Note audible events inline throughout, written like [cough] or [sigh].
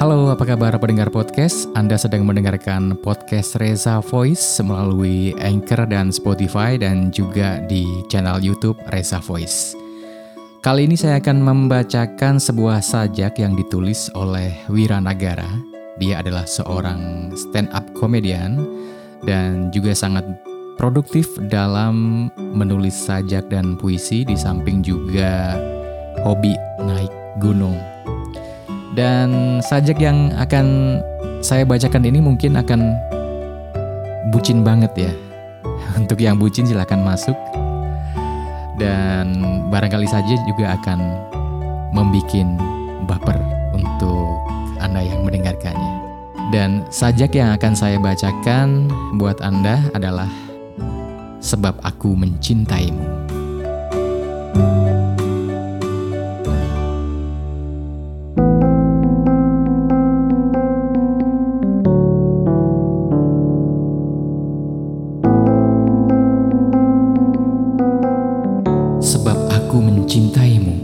Halo, apa kabar pendengar podcast? Anda sedang mendengarkan podcast Reza Voice melalui Anchor dan Spotify dan juga di channel YouTube Reza Voice. Kali ini saya akan membacakan sebuah sajak yang ditulis oleh Wira Nagara. Dia adalah seorang stand-up komedian dan juga sangat produktif dalam menulis sajak dan puisi di samping juga hobi naik gunung. Dan sajak yang akan saya bacakan ini mungkin akan bucin banget ya. [laughs] Untuk yang bucin silahkan masuk. Dan barangkali saja juga akan membuat baper untuk Anda yang mendengarkannya. Dan sajak yang akan saya bacakan buat Anda adalah Sebab Aku Mencintaimu. Aku mencintaimu.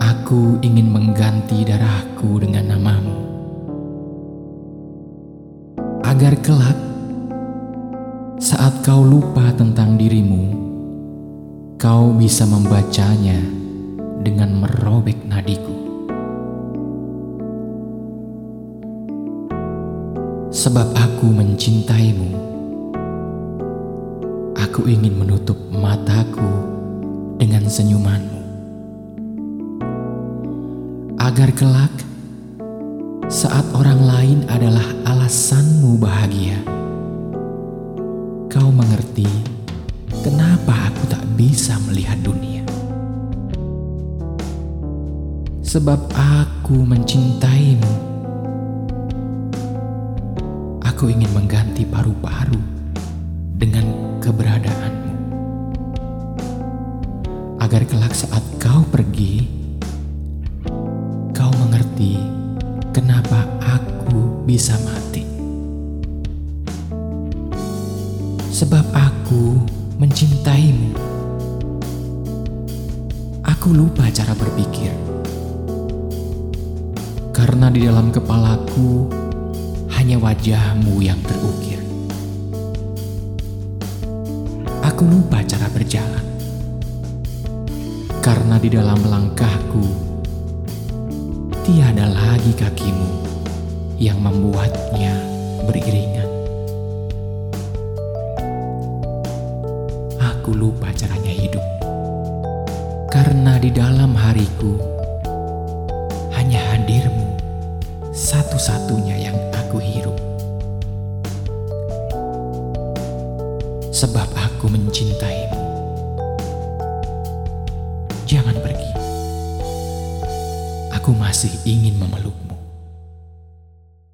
Aku ingin mengganti darahku dengan namamu. Agar kelak, saat kau lupa tentang dirimu, kau bisa membacanya dengan merobek nadiku. Sebab aku mencintaimu Aku ingin menutup mataku dengan senyumanmu. Agar kelak, saat orang lain adalah alasanmu bahagia, kau mengerti kenapa aku tak bisa melihat dunia. Sebab aku mencintaimu. Aku ingin mengganti paru-paru dengan keberadaanmu. Agar kelak saat kau pergi, kau mengerti kenapa aku bisa mati. Sebab aku mencintaimu. Aku lupa cara berpikir. Karena di dalam kepalaku hanya wajahmu yang terukir. Aku lupa cara berjalan. Karena di dalam langkahku, tiada lagi kakimu yang membuatnya beriringan. Aku lupa caranya hidup. Karena di dalam hariku, hanya hadirmu satu-satunya yang aku hirup. sebab aku mencintaimu. Aku masih ingin memelukmu.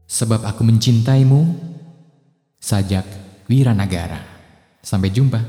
Sebab aku mencintaimu, sajak Wiranagara. Sampai jumpa.